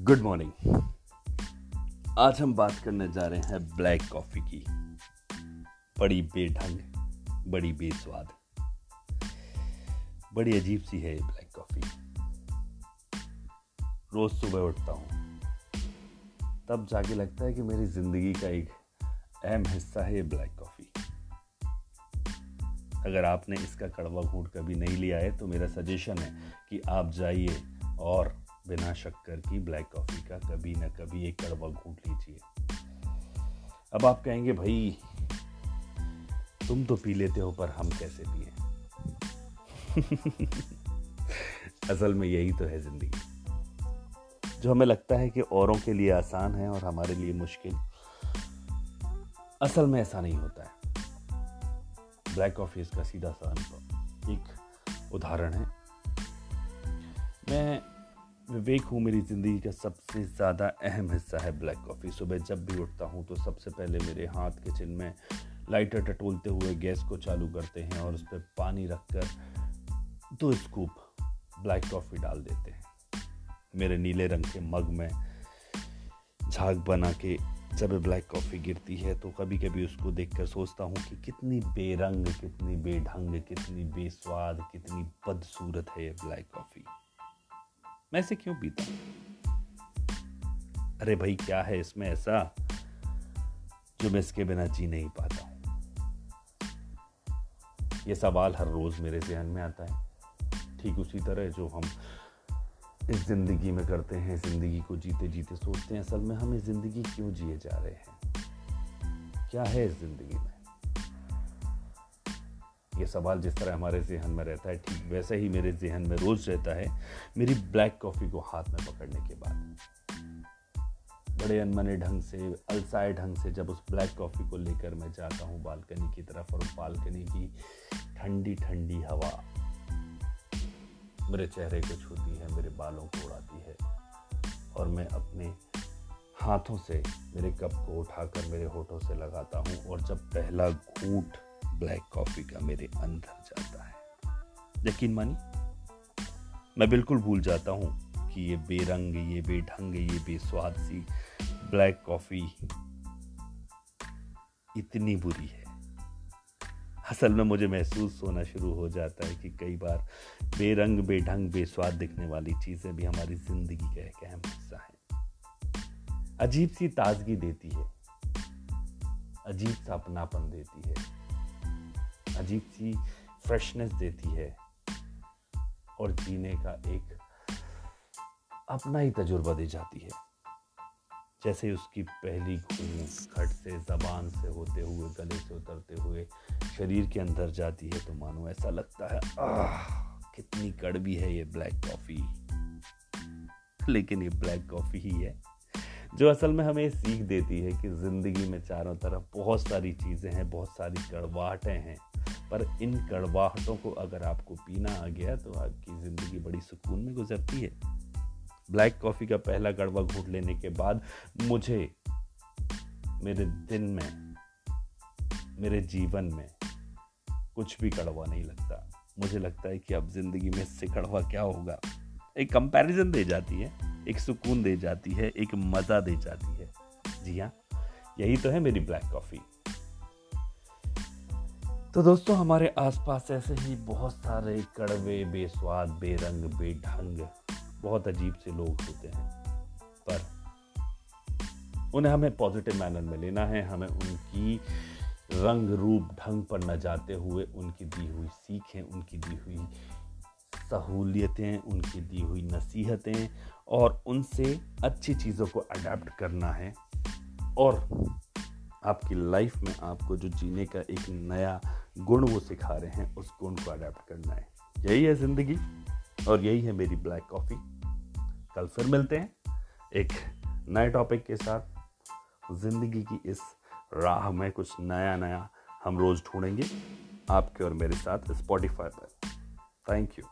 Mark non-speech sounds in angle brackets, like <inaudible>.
Good morning आज हम बात करने जा रहे हैं ब्लैक कॉफ़ी की। बड़ी बेढंग, बड़ी बेस्वाद। बड़ी अजीब सी है ये ब्लैक कॉफ़ी रोज सुबह उठता हूँ। तब जाके लगता है कि मेरी ज़िंदगी का एक अहम हिस्सा है ये ब्लैक कॉफ़ी अगर आपने इसका कड़वा घूट कभी नहीं लिया है तो मेरा सजेशन है कि आप जाइए और बिना शक्कर की ब्लैक कॉफ़ी का कभी ना कभी एक कड़वा घूट लीजिए। अब आप कहेंगे, भाई, तुम तो पी लेते हो, पर हम कैसे पिए? <laughs> असल में यही तो है ज़िंदगी। जो हमें लगता है कि औरों के लिए आसान है और हमारे लिए मुश्किल, असल में ऐसा नहीं होता है। ब्लैक कॉफ़ी इसका सीधा सा अनुभव, एक उदाहरण है। मैं विवेक हूँ, मेरी ज़िंदगी का सबसे ज़्यादा अहम हिस्सा है ब्लैक कॉफ़ी। सुबह जब भी उठता हूँ तो सबसे पहले मेरे हाथ किचन में लाइटर टटोलते हुए गैस को चालू करते हैं और उस पर पानी रख कर दो स्कूप ब्लैक कॉफ़ी डाल देते हैं। मेरे नीले रंग के मग में झाग बना के जब ब्लैक कॉफ़ी गिरती है तो कभी कभी उसको देखकर सोचता हूँ कि कितनी बेरंग, कितनी बेढंग, कितनी बेस्वाद, कितनी बदसूरत है ये ब्लैक कॉफ़ी। मैं इसे क्यों पीता? अरे भाई, क्या है इसमें ऐसा जो मैं इसके बिना जी नहीं पाता हूँ? ये सवाल हर रोज मेरे जहन में आता है। ठीक उसी तरह जो हम इस ज़िंदगी में करते हैं, ज़िंदगी को जीते जीते सोचते हैं, असल में हम इस ज़िंदगी क्यों जिए जा रहे हैं? क्या है इस ज़िंदगी में? ये सवाल जिस तरह हमारे जहन में रहता है, ठीक वैसे ही मेरे जहन में रोज़ रहता है, मेरी ब्लैक कॉफ़ी को हाथ में पकड़ने के बाद। बड़े अनमने ढंग से, अलसाए ढंग से जब उस ब्लैक कॉफ़ी को लेकर मैं जाता हूँ बालकनी की तरफ़ और बालकनी की ठंडी ठंडी हवा मेरे चेहरे को छूती है, मेरे बालों को उड़ाती है और मैं अपने हाथों से, मेरे कप को उठाकर मेरे होठों से लगाता हूँ और जब पहला घूट ब्लैक कॉफ़ी का मेरे अंदर जाता है। यकीन मानी मैं बिल्कुल भूल जाता हूँ कि ये बेरंग, ये बेढंग, ये बेस्वाद सी ब्लैक कॉफ़ी इतनी बुरी है। असल में मुझे महसूस होना शुरू हो जाता है कि कई बार बेरंग, बेढंग, बेस्वाद दिखने वाली चीज़ें भी हमारी ज़िंदगी का एक अहम हिस्सा है। अजीब सी ताजगी देती है, अजीब सा अपनापन देती है। अजीब सी फ्रेशनेस देती है और जीने का एक अपना ही तजुर्बा दे जाती है। जैसे उसकी पहली घूम खट से, जबान से होते हुए, गले से उतरते हुए शरीर के अंदर जाती है तो मानो ऐसा लगता है, आह, कितनी कड़वी है ये ब्लैक कॉफ़ी लेकिन ये ब्लैक कॉफ़ी ही है, जो असल में हमें सीख देती है कि ज़िंदगी में चारों तरफ़ बहुत सारी चीज़ें हैं, बहुत सारी कड़वाहटें हैं। पर इन कड़वाहटों को अगर आपको पीना आ गया तो आपकी ज़िंदगी बड़ी सुकून में गुजरती है। ब्लैक कॉफ़ी का पहला कड़वा घूट लेने के बाद मुझे, मेरे दिन में, मेरे जीवन में कुछ भी कड़वा नहीं लगता। मुझे लगता है कि अब ज़िंदगी में इससे कड़वा क्या होगा? एक कंपैरिजन दे जाती है, एक सुकून दे जाती है, एक मज़ा दे जाती है। जी हाँ यही तो है मेरी ब्लैक कॉफ़ी। तो दोस्तों, हमारे आसपास ऐसे ही बहुत सारे कड़वे, बेस्वाद, बेरंग, बेढंग, बहुत अजीब से लोग होते हैं। पर उन्हें हमें पॉजिटिव मैनर में लेना है, हमें उनकी रंग, रूप, ढंग पर न जाते हुए उनकी दी हुई सीखें, उनकी दी हुई सहूलियतें, उनकी दी हुई नसीहतें और उनसे अच्छी चीज़ों को अडेप्ट करना है। और आपकी लाइफ में आपको जो जीने का एक नया गुण वो सिखा रहे हैं उस गुण को अडेप्ट करना है। यही है ज़िंदगी, और यही है मेरी ब्लैक कॉफ़ी कल फिर मिलते हैं एक नए टॉपिक के साथ। ज़िंदगी की इस राह में कुछ नया नया हम रोज़ ढूंढेंगे आपके और मेरे साथ स्पॉटिफाई पर। Thank you